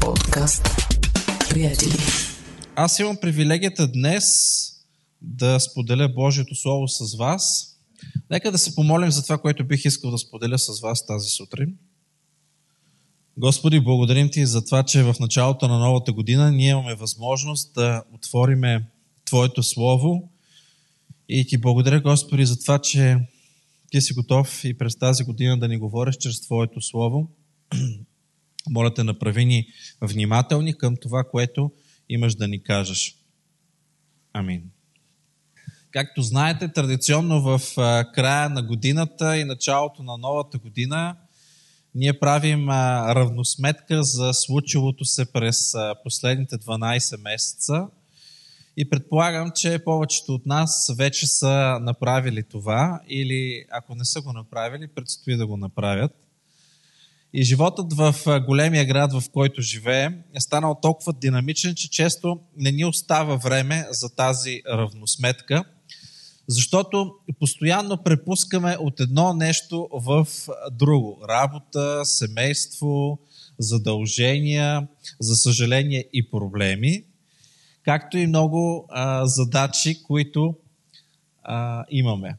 Подкаст. Приятели. Аз имам привилегията днес да споделя Божието Слово с вас. Нека да се помолим за това, което бих искал да споделя с вас тази сутрин. Господи, благодарим Ти за това, че в началото на новата година ние имаме възможност да отвориме Твоето Слово. И Ти благодаря, Господи, за това, че Ти си готов и през тази година да ни говориш чрез Твоето Слово. Моля те, направи ни внимателни към това, което имаш да ни кажеш. Амин. Както знаете, традиционно в края на годината и началото на новата година ние правим равносметка за случилото се през последните 12 месеца. И предполагам, че повечето от нас вече са направили това или ако не са го направили, предстои да го направят. И животът в големия град, в който живеем, е станал толкова динамичен, че често не ни остава време за тази равносметка, защото постоянно препускаме от едно нещо в друго. Работа, семейство, задължения, за съжаление и проблеми, както и много а, задачи, които а, имаме.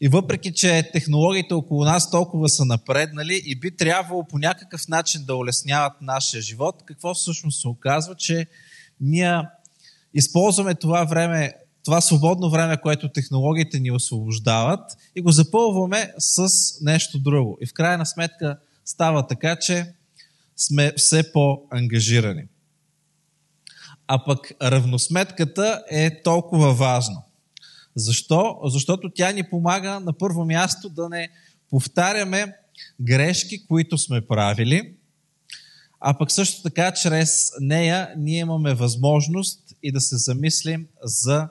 И въпреки, че технологиите около нас толкова са напреднали и би трябвало по някакъв начин да улесняват нашия живот, какво всъщност се оказва, че ние използваме това време, това свободно време, което технологиите ни освобождават и го запълваме с нещо друго. И в крайна сметка става така, че сме все по-ангажирани. А пък равносметката е толкова важна. Защо? Защото тя ни помага на първо място да не повтаряме грешки, които сме правили, а пък също така чрез нея ние имаме възможност и да се замислим за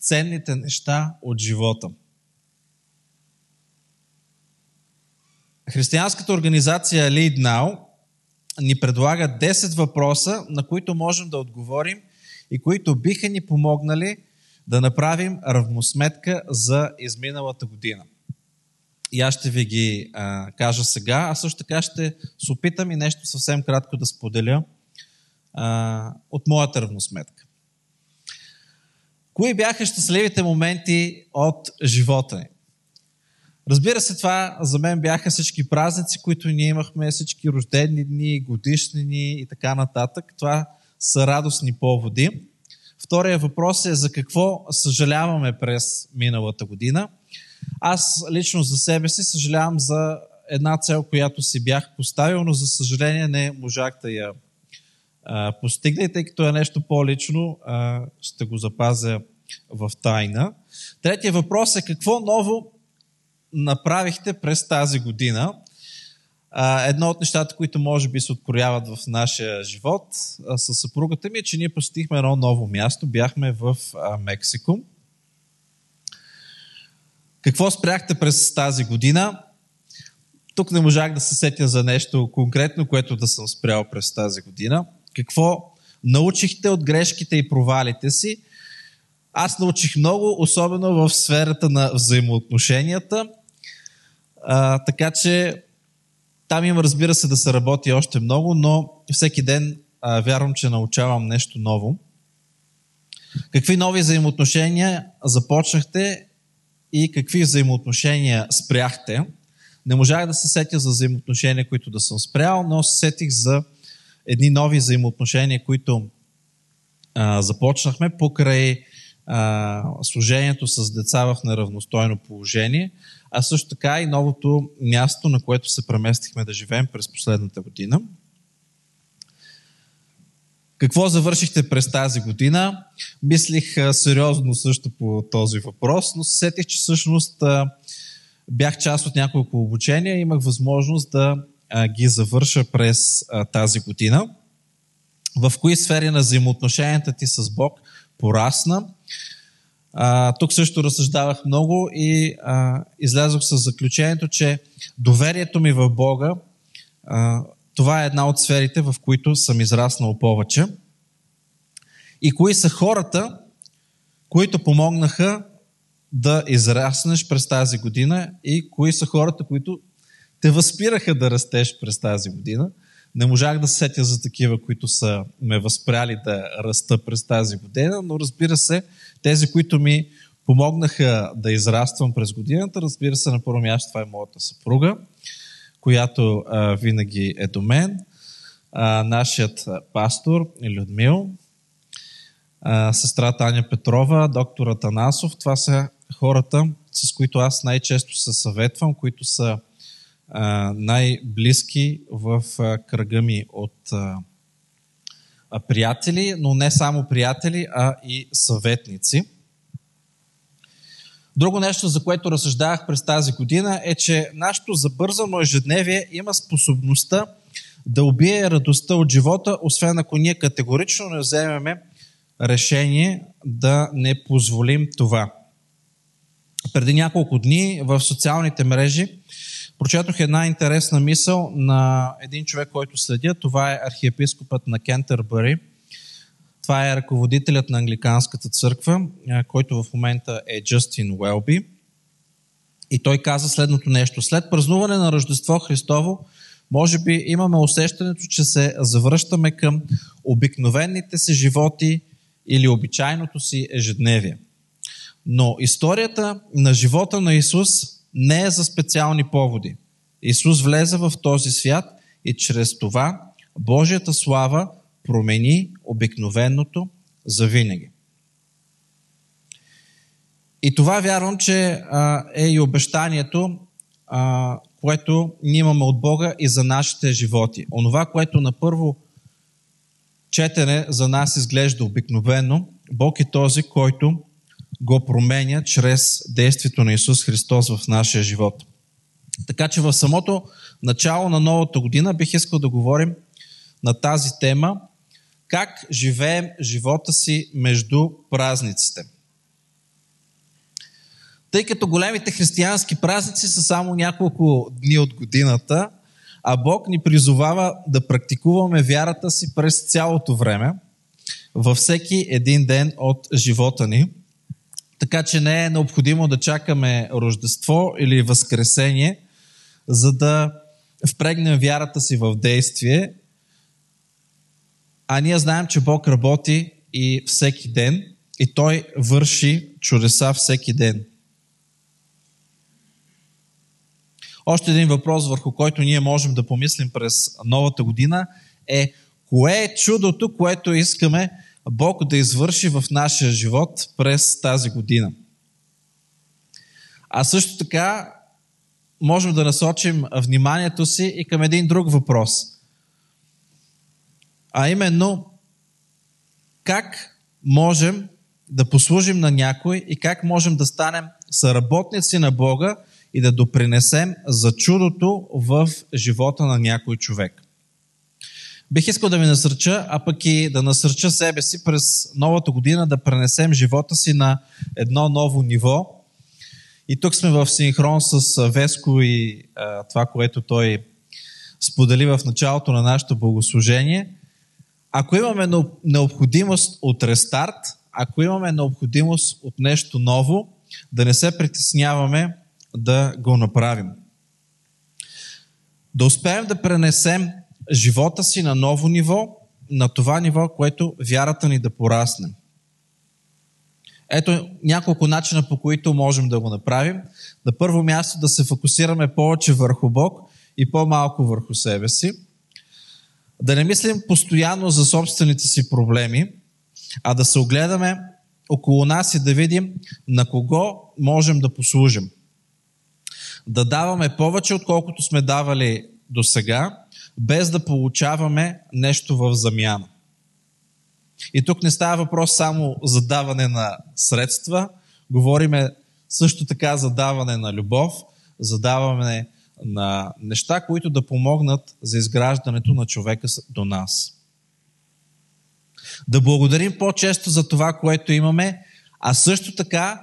ценните неща от живота. Християнската организация Lead Now ни предлага 10 въпроса, на които можем да отговорим и които биха ни помогнали – да направим равносметка за изминалата година. И аз ще ви ги а, кажа сега, а също така ще се опитам и нещо съвсем кратко да споделя а, от моята равносметка. Кои бяха щастливите моменти от живота ни? Разбира се, това за мен бяха всички празници, които ние имахме, всички рождени дни, годишни дни и така нататък. Това са радостни поводи. Втория въпрос е за какво съжаляваме през миналата година. Аз лично за себе си съжалявам за една цел, която си бях поставил, но за съжаление не можах да я а, постигна тъй като е нещо по-лично, ще го запазя в тайна. Третия въпрос е какво ново направихте през тази година? Едно от нещата, които може би се открояват в нашия живот с съпругата ми е, че ние посетихме едно ново място. Бяхме в Мексико. Какво спряхте през тази година? Тук не можах да се сетя за нещо конкретно, което да съм спрял през тази година. Какво научихте от грешките и провалите си? Аз научих много, особено в сферата на взаимоотношенията. А, така че там има, разбира се, да се работи още много, но всеки ден а, вярвам, че научавам нещо ново. Какви нови взаимоотношения започнахте и какви взаимоотношения спряхте? Не можах да се сетя за взаимоотношения, които да съм спрял, но се сетих за едни нови взаимоотношения, които а, започнахме покрай а, служението с деца в неравностойно положение а също така и новото място, на което се преместихме да живеем през последната година. Какво завършихте през тази година? Мислих сериозно също по този въпрос, но се сетих, че всъщност бях част от няколко обучения и имах възможност да ги завърша през тази година. В кои сфери на взаимоотношенията ти с Бог порасна? А, тук също разсъждавах много и а, излязох с заключението, че доверието ми в Бога, а, това е една от сферите, в които съм израснал повече. И кои са хората, които помогнаха да израснеш през тази година и кои са хората, които те възпираха да растеш през тази година. Не можах да се сетя за такива, които са ме възпряли да раста през тази година, но разбира се, тези, които ми помогнаха да израствам през годината, разбира се, на първо място това е моята съпруга, която а, винаги е до мен, а, нашият пастор Людмил, а, сестрата Аня Петрова, доктор Атанасов. Това са хората, с които аз най-често се съветвам, които са най-близки в кръга ми от приятели, но не само приятели, а и съветници. Друго нещо, за което разсъждавах през тази година е, че нашето забързано ежедневие има способността да убие радостта от живота, освен ако ние категорично не вземеме решение да не позволим това. Преди няколко дни в социалните мрежи прочетох една интересна мисъл на един човек, който следя. Това е архиепископът на Кентърбъри. Това е ръководителят на Англиканската църква, който в момента е Джастин Уелби. И той каза следното нещо. След празнуване на Рождество Христово, може би имаме усещането, че се завръщаме към обикновените си животи или обичайното си ежедневие. Но историята на живота на Исус не е за специални поводи. Исус влезе в този свят и чрез това Божията слава промени обикновеното за винаги. И това вярвам, че е и обещанието, което ние имаме от Бога и за нашите животи. Онова, което на първо четене за нас изглежда обикновено, Бог е този, който го променя чрез действието на Исус Христос в нашия живот. Така че в самото начало на новата година бих искал да говорим на тази тема как живеем живота си между празниците. Тъй като големите християнски празници са само няколко дни от годината, а Бог ни призовава да практикуваме вярата си през цялото време, във всеки един ден от живота ни. Така че не е необходимо да чакаме Рождество или Възкресение, за да впрегнем вярата си в действие. А ние знаем, че Бог работи и всеки ден и Той върши чудеса всеки ден. Още един въпрос, върху който ние можем да помислим през новата година е кое е чудото, което искаме Бог да извърши в нашия живот през тази година. А също така можем да насочим вниманието си и към един друг въпрос. А именно, как можем да послужим на някой и как можем да станем съработници на Бога и да допринесем за чудото в живота на някой човек. Бих искал да ви насърча, а пък и да насърча себе си през новата година да пренесем живота си на едно ново ниво. И тук сме в синхрон с Веско и а, това, което той сподели в началото на нашето богослужение. Ако имаме необходимост от рестарт, ако имаме необходимост от нещо ново, да не се притесняваме да го направим. Да успеем да пренесем живота си на ново ниво, на това ниво, което вярата ни да порасне. Ето няколко начина, по които можем да го направим. На първо място да се фокусираме повече върху Бог и по-малко върху себе си. Да не мислим постоянно за собствените си проблеми, а да се огледаме около нас и да видим на кого можем да послужим да даваме повече, отколкото сме давали до сега, без да получаваме нещо в замяна. И тук не става въпрос само за даване на средства, говориме също така за даване на любов, за даване на неща, които да помогнат за изграждането на човека до нас. Да благодарим по-често за това, което имаме, а също така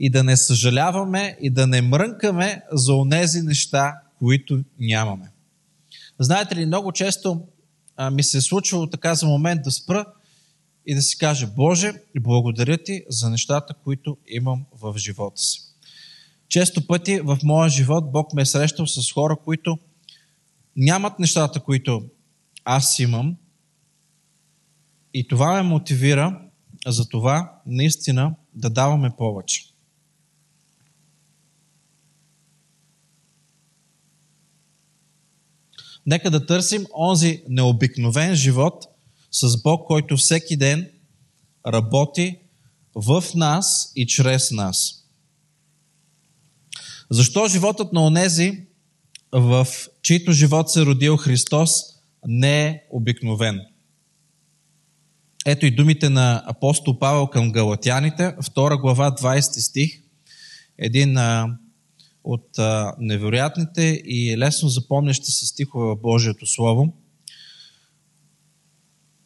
и да не съжаляваме и да не мрънкаме за онези неща, които нямаме. Знаете ли, много често а, ми се е случвало така за момент да спра и да си кажа, Боже, благодаря ти за нещата, които имам в живота си. Често пъти в моя живот Бог ме е срещал с хора, които нямат нещата, които аз имам. И това ме мотивира за това наистина да даваме повече. Нека да търсим онзи необикновен живот с Бог, който всеки ден работи в нас и чрез нас. Защо животът на онези, в чийто живот се родил Христос, не е обикновен? Ето и думите на апостол Павел към Галатяните, 2 глава, 20 стих. Един от а, невероятните и лесно запомнящи се стихове в Божието Слово.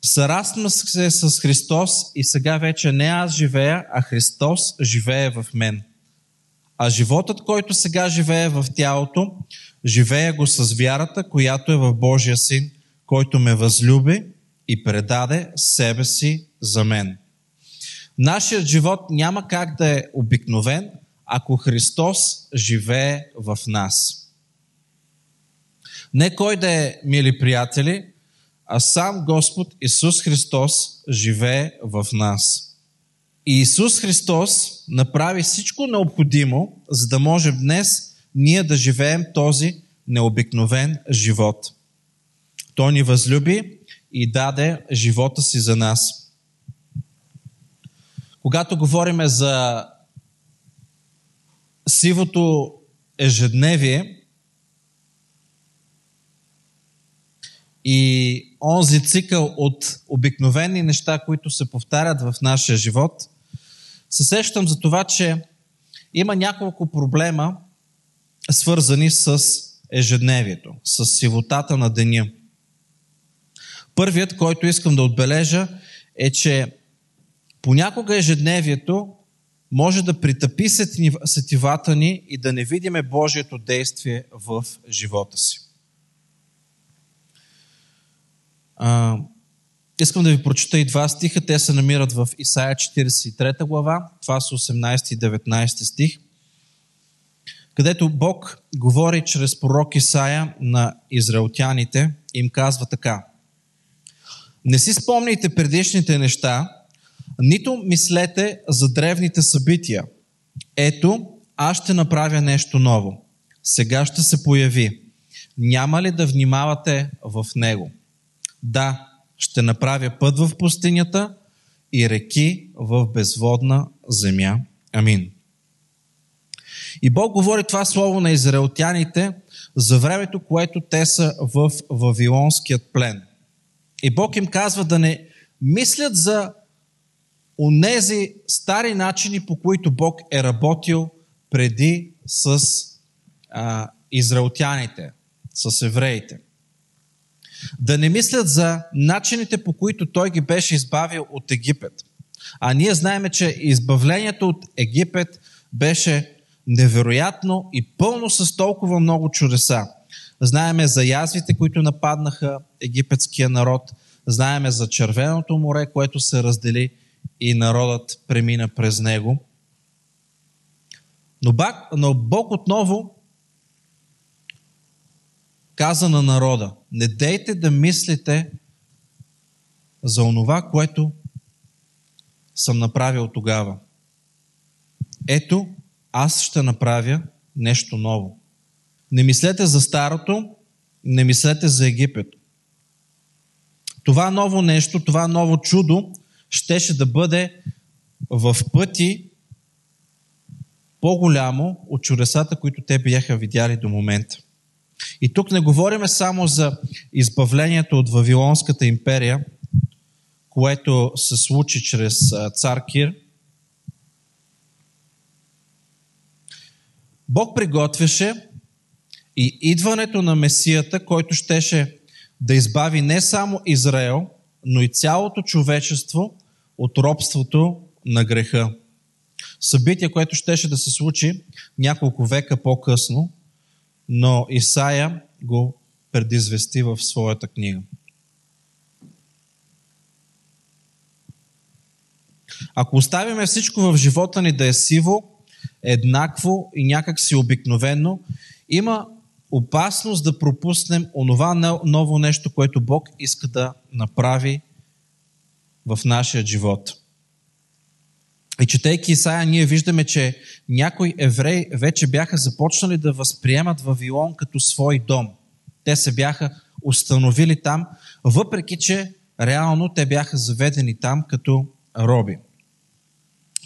Съраснах се с Христос и сега вече не аз живея, а Христос живее в мен. А животът, който сега живее в тялото, живея го с вярата, която е в Божия Син, който ме възлюби и предаде себе си за мен. Нашият живот няма как да е обикновен, ако Христос живее в нас. Не кой да е, мили приятели, а сам Господ Исус Христос живее в нас. И Исус Христос направи всичко необходимо, за да можем днес ние да живеем този необикновен живот. Той ни възлюби и даде живота си за нас. Когато говорим за сивото ежедневие и онзи цикъл от обикновени неща, които се повтарят в нашия живот, се сещам за това, че има няколко проблема, свързани с ежедневието, с сивотата на деня. Първият, който искам да отбележа, е, че понякога ежедневието може да притъпи сетивата ни и да не видиме Божието действие в живота си. А, искам да ви прочета и два стиха. Те се намират в Исаия 43 глава. Това са 18 и 19 стих. Където Бог говори чрез пророк Исаия на израелтяните и им казва така. Не си спомняйте предишните неща, нито мислете за древните събития. Ето, аз ще направя нещо ново. Сега ще се появи. Няма ли да внимавате в него? Да, ще направя път в пустинята и реки в безводна земя. Амин. И Бог говори това слово на израелтяните за времето, което те са в Вавилонският плен. И Бог им казва да не мислят за онези стари начини, по които Бог е работил преди с а, израелтяните, с евреите. Да не мислят за начините, по които Той ги беше избавил от Египет. А ние знаеме, че избавлението от Египет беше невероятно и пълно с толкова много чудеса. Знаеме за язвите, които нападнаха египетския народ. Знаеме за червеното море, което се раздели и народът премина през него. Но, Бог, но Бог отново каза на народа, не дейте да мислите за онова, което съм направил тогава. Ето, аз ще направя нещо ново. Не мислете за старото, не мислете за Египет. Това ново нещо, това ново чудо щеше да бъде в пъти по-голямо от чудесата, които те бяха видяли до момента. И тук не говориме само за избавлението от Вавилонската империя, което се случи чрез цар Кир. Бог приготвяше и идването на Месията, който щеше да избави не само Израел, но и цялото човечество от робството на греха. Събитие, което щеше да се случи няколко века по-късно, но Исаия го предизвести в своята книга. Ако оставиме всичко в живота ни да е сиво, еднакво и някак си обикновено, има опасност да пропуснем онова ново нещо, което Бог иска да направи в нашия живот. И четейки Исаия, ние виждаме, че някои евреи вече бяха започнали да възприемат Вавилон като свой дом. Те се бяха установили там, въпреки че реално те бяха заведени там като роби.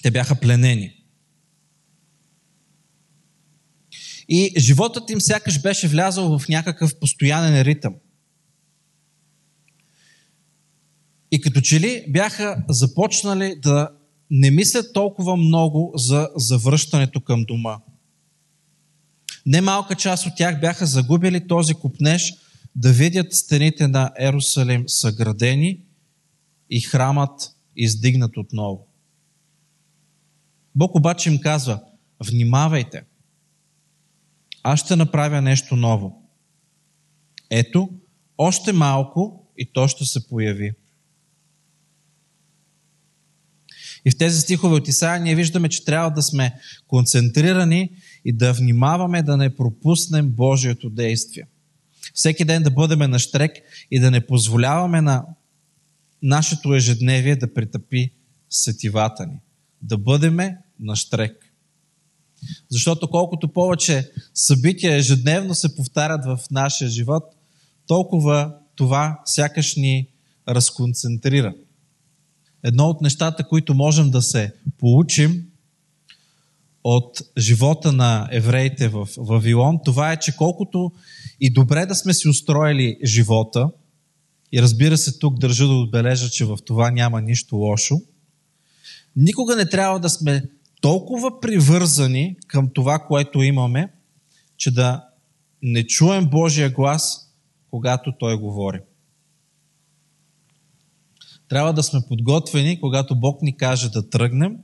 Те бяха пленени. И животът им сякаш беше влязъл в някакъв постоянен ритъм. И като че ли бяха започнали да не мислят толкова много за завръщането към дома. Немалка част от тях бяха загубили този купнеж да видят стените на Ерусалим съградени и храмът издигнат отново. Бог обаче им казва, внимавайте, аз ще направя нещо ново. Ето, още малко и то ще се появи. И в тези стихове от Исаия ние виждаме, че трябва да сме концентрирани и да внимаваме да не пропуснем Божието действие. Всеки ден да бъдем на штрек и да не позволяваме на нашето ежедневие да притъпи сетивата ни. Да бъдеме на штрек. Защото колкото повече събития ежедневно се повтарят в нашия живот, толкова това сякаш ни разконцентрира. Едно от нещата, които можем да се получим от живота на евреите в Вавилон, това е, че колкото и добре да сме си устроили живота, и разбира се, тук държа да отбележа, че в това няма нищо лошо, никога не трябва да сме толкова привързани към това, което имаме, че да не чуем Божия глас, когато Той говори. Трябва да сме подготвени, когато Бог ни каже да тръгнем,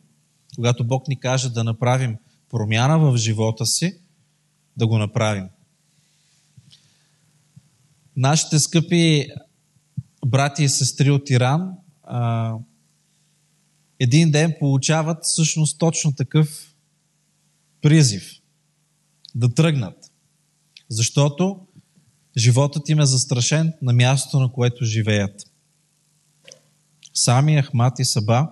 когато Бог ни каже да направим промяна в живота си, да го направим. Нашите скъпи брати и сестри от Иран един ден получават всъщност точно такъв призив да тръгнат. Защото животът им е застрашен на мястото, на което живеят. Сами Ахмат и Саба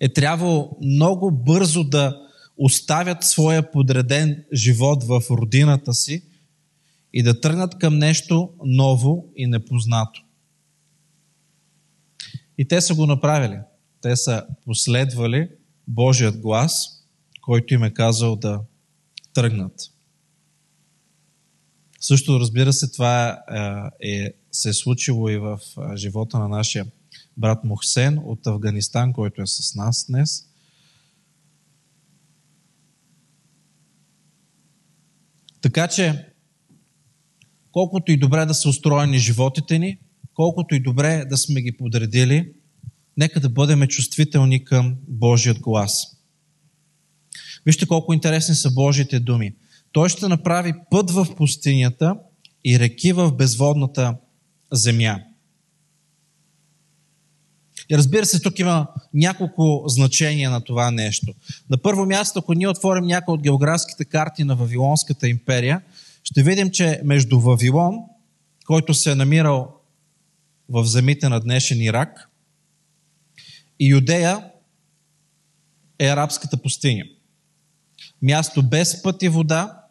е трябвало много бързо да оставят своя подреден живот в родината си и да тръгнат към нещо ново и непознато. И те са го направили. Те са последвали Божият глас, който им е казал да тръгнат. Също, разбира се, това е, е, се е случило и в живота на нашия брат Мухсен от Афганистан, който е с нас днес. Така че, колкото и добре да са устроени животите ни, колкото и добре да сме ги подредили, нека да бъдем чувствителни към Божият глас. Вижте колко интересни са Божите думи. Той ще направи път в пустинята и реки в безводната земя. И разбира се, тук има няколко значения на това нещо. На първо място, ако ние отворим някои от географските карти на Вавилонската империя, ще видим, че между Вавилон, който се е намирал в земите на днешен Ирак, и Юдея е арабската пустиня. Място без път и вода.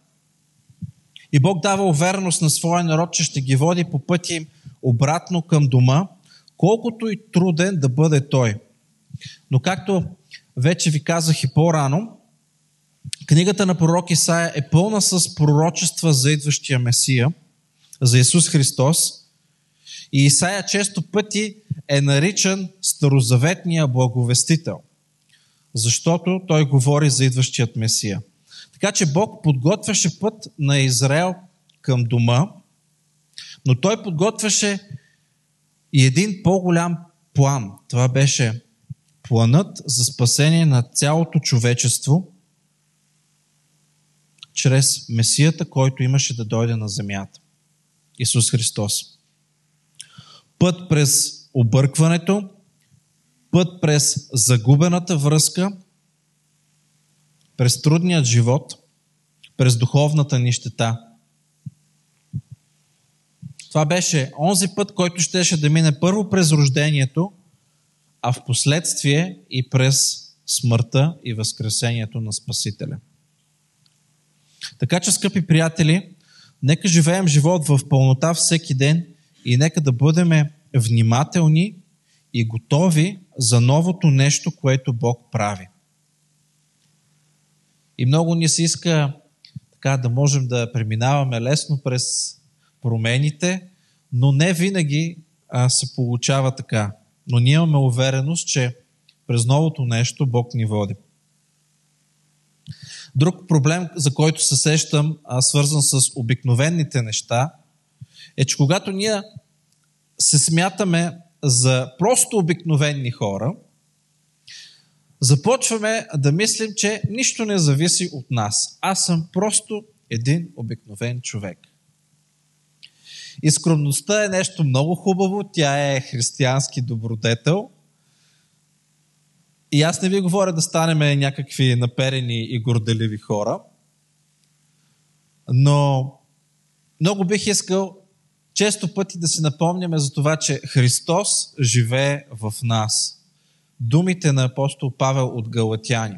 И Бог дава увереност на своя народ, че ще ги води по пъти им обратно към дома, колкото и труден да бъде той. Но както вече ви казах и по-рано, книгата на пророк Исаия е пълна с пророчества за идващия Месия, за Исус Христос. И Исаия често пъти е наричан Старозаветния благовестител, защото той говори за идващият Месия. Така че Бог подготвяше път на Израел към дома, но той подготвяше и един по-голям план. Това беше планът за спасение на цялото човечество чрез Месията, който имаше да дойде на земята. Исус Христос. Път през объркването, път през загубената връзка, през трудният живот, през духовната нищета. Това беше онзи път, който щеше да мине първо през рождението, а в последствие и през смъртта и възкресението на Спасителя. Така че, скъпи приятели, нека живеем живот в пълнота всеки ден и нека да бъдем внимателни и готови за новото нещо, което Бог прави. И много ни се иска така да можем да преминаваме лесно през промените, но не винаги а, се получава така. Но ние имаме увереност, че през новото нещо Бог ни води. Друг проблем, за който се сещам, а, свързан с обикновените неща, е, че когато ние се смятаме за просто обикновени хора, започваме да мислим, че нищо не зависи от нас. Аз съм просто един обикновен човек. И скромността е нещо много хубаво, тя е християнски добродетел. И аз не ви говоря да станем някакви наперени и горделиви хора, но много бих искал често пъти да си напомняме за това, че Христос живее в нас. Думите на апостол Павел от Галатяни.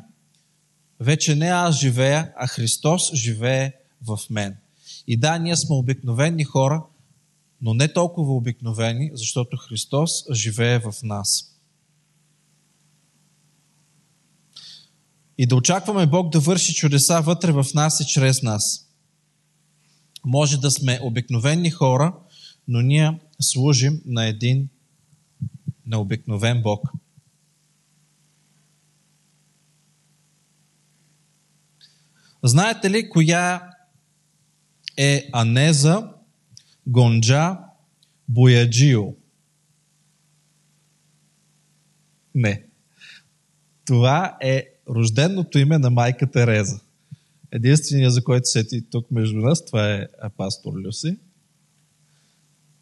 Вече не аз живея, а Христос живее в мен. И да, ние сме обикновени хора, но не толкова обикновени, защото Христос живее в нас. И да очакваме Бог да върши чудеса вътре в нас и чрез нас. Може да сме обикновени хора, но ние служим на един необикновен Бог. Знаете ли коя е Анеза Гонджа Бояджио? Не. Това е рожденото име на майка Тереза. Единственият, за който сети тук между нас, това е пастор Люси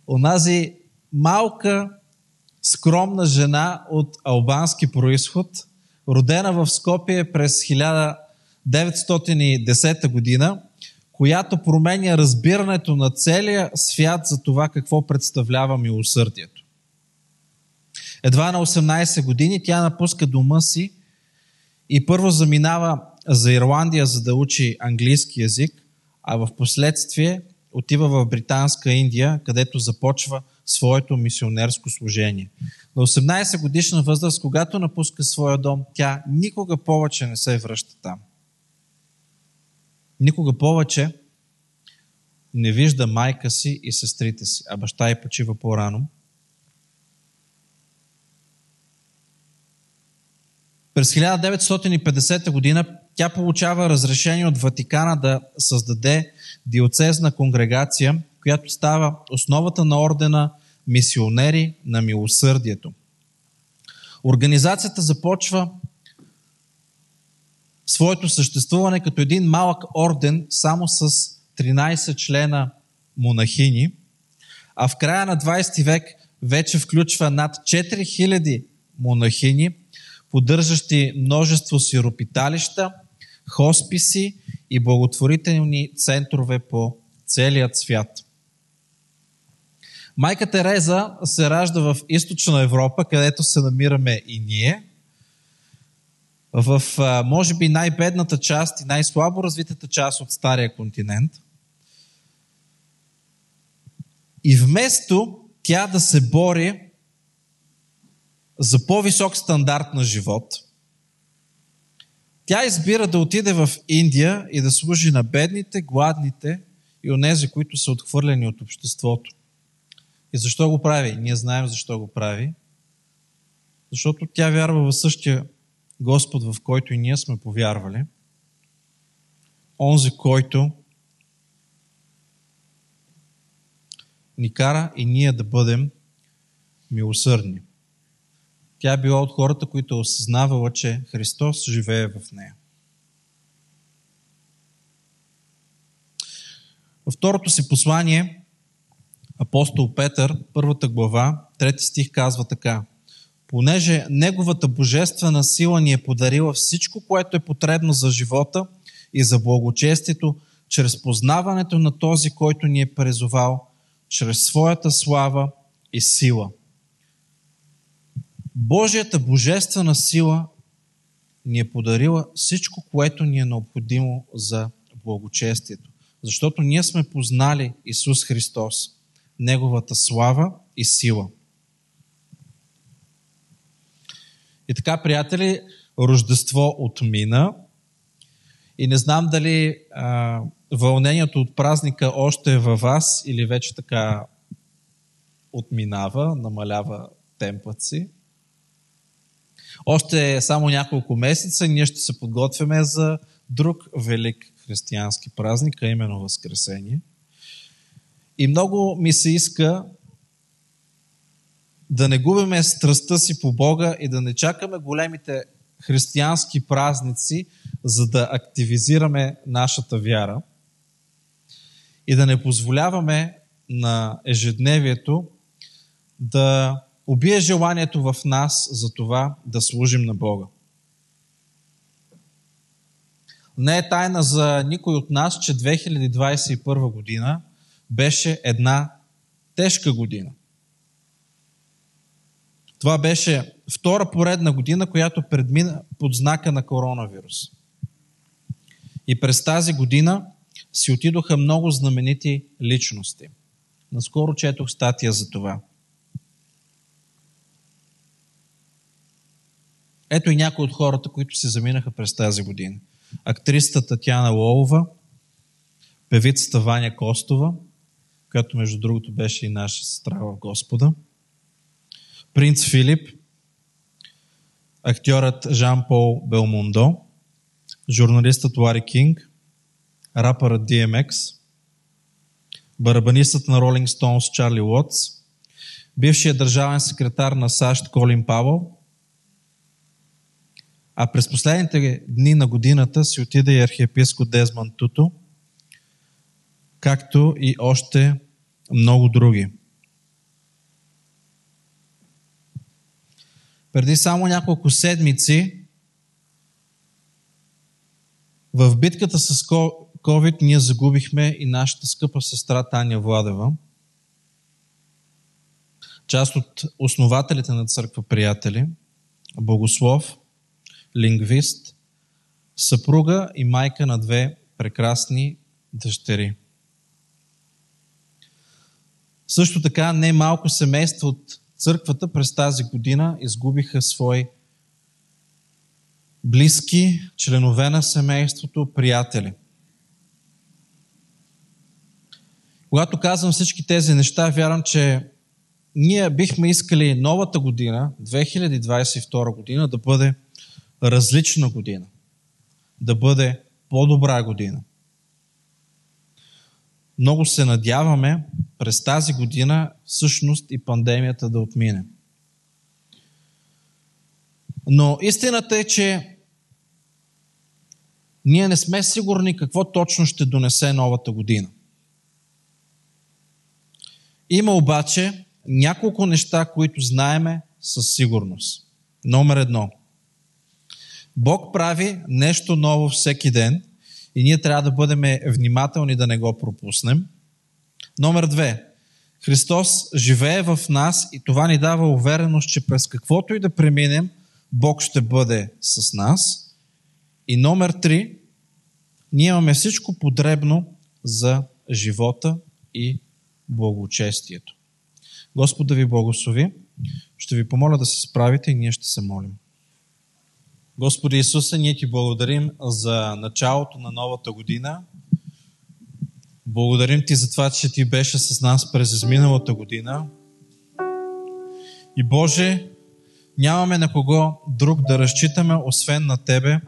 онази малка, скромна жена от албански происход, родена в Скопие през 1910 година, която променя разбирането на целия свят за това какво представлява милосърдието. Едва на 18 години тя напуска дома си и първо заминава за Ирландия, за да учи английски язик, а в последствие отива в Британска Индия, където започва своето мисионерско служение. На 18 годишна възраст, когато напуска своя дом, тя никога повече не се връща там. Никога повече не вижда майка си и сестрите си, а баща й почива по-рано. През 1950 година тя получава разрешение от Ватикана да създаде диоцезна конгрегация, която става основата на ордена мисионери на милосърдието. Организацията започва своето съществуване като един малък орден само с 13 члена монахини, а в края на 20 век вече включва над 4000 монахини, поддържащи множество сиропиталища, хосписи и благотворителни центрове по целият свят. Майка Тереза се ражда в източна Европа, където се намираме и ние, в, може би, най-бедната част и най-слабо развитата част от Стария континент. И вместо тя да се бори за по-висок стандарт на живот – тя избира да отиде в Индия и да служи на бедните, гладните и онези, които са отхвърлени от обществото. И защо го прави? Ние знаем защо го прави. Защото тя вярва в същия Господ, в който и ние сме повярвали. Онзи, който ни кара и ние да бъдем милосърдни. Тя е била от хората, които е осъзнавала, че Христос живее в нея. Във второто си послание, апостол Петър, първата глава, трети стих казва така. Понеже Неговата божествена сила ни е подарила всичко, което е потребно за живота и за благочестието, чрез познаването на този, който ни е презовал, чрез своята слава и сила. Божията божествена сила ни е подарила всичко, което ни е необходимо за благочестието. Защото ние сме познали Исус Христос, Неговата слава и сила. И така, приятели, Рождество отмина. И не знам дали а, вълнението от празника още е във вас или вече така отминава, намалява темпът си. Още само няколко месеца ние ще се подготвяме за друг велик християнски празник, а именно Възкресение. И много ми се иска да не губиме страстта си по Бога и да не чакаме големите християнски празници, за да активизираме нашата вяра и да не позволяваме на ежедневието да убие желанието в нас за това да служим на Бога. Не е тайна за никой от нас, че 2021 година беше една тежка година. Това беше втора поредна година, която предмина под знака на коронавирус. И през тази година си отидоха много знаменити личности. Наскоро четох статия за това. Ето и някои от хората, които се заминаха през тази година. Актрисата Татьяна Лолова, певицата Ваня Костова, която между другото беше и наша сестра в Господа, принц Филип, актьорът Жан-Пол Белмондо, журналистът Лари Кинг, рапърът DMX, барабанистът на Rolling Stones Чарли Уотс, бившият държавен секретар на САЩ Колин Павел, а през последните дни на годината си отиде и архиепископ Дезман Туто, както и още много други. Преди само няколко седмици в битката с COVID ние загубихме и нашата скъпа сестра Таня Владева, част от основателите на църква приятели, богослов, лингвист, съпруга и майка на две прекрасни дъщери. Също така не малко семейства от църквата през тази година изгубиха свои близки, членове на семейството, приятели. Когато казвам всички тези неща, вярвам, че ние бихме искали новата година, 2022 година, да бъде различна година. Да бъде по-добра година. Много се надяваме през тази година всъщност и пандемията да отмине. Но истината е, че ние не сме сигурни какво точно ще донесе новата година. Има обаче няколко неща, които знаеме със сигурност. Номер едно. Бог прави нещо ново всеки ден и ние трябва да бъдем внимателни да не го пропуснем. Номер две. Христос живее в нас и това ни дава увереност, че през каквото и да преминем, Бог ще бъде с нас. И номер три. Ние имаме всичко подребно за живота и благочестието. Господ да ви благослови. Ще ви помоля да се справите и ние ще се молим. Господи Исусе, ние ти благодарим за началото на новата година. Благодарим ти за това, че ти беше с нас през изминалата година. И Боже, нямаме на кого друг да разчитаме, освен на Тебе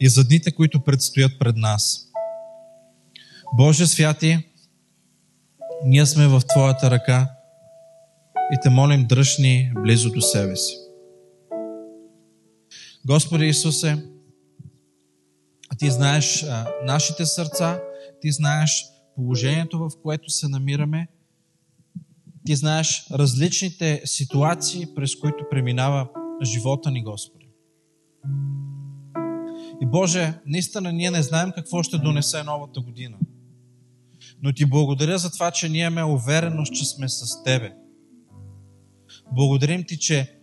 и за дните, които предстоят пред нас. Боже святи, ние сме в Твоята ръка и те молим дръжни близо до себе си. Господи Исусе, Ти знаеш а, нашите сърца, Ти знаеш положението, в което се намираме, Ти знаеш различните ситуации, през които преминава живота ни, Господи. И Боже, наистина ние не знаем какво ще донесе новата година. Но ти благодаря за това, че ние имаме увереност, че сме с Тебе. Благодарим ти, че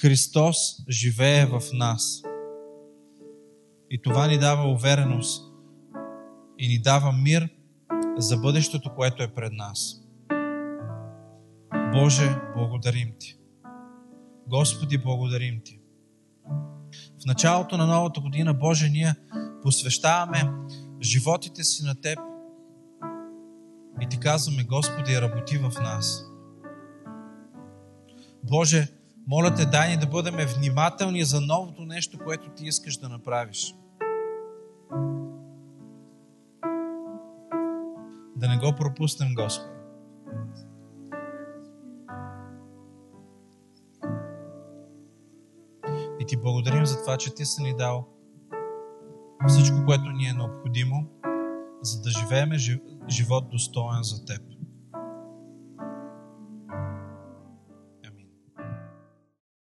Христос живее в нас. И това ни дава увереност и ни дава мир за бъдещето, което е пред нас. Боже, благодарим Ти. Господи, благодарим Ти. В началото на новата година, Боже, ние посвещаваме животите си на Теб и Ти казваме, Господи, работи в нас. Боже, моля Те, дай ни да бъдем внимателни за новото нещо, което Ти искаш да направиш. Да не го пропуснем, Господи. И Ти благодарим за това, че Ти си ни дал всичко, което ни е необходимо, за да живееме живот достоен за Теб.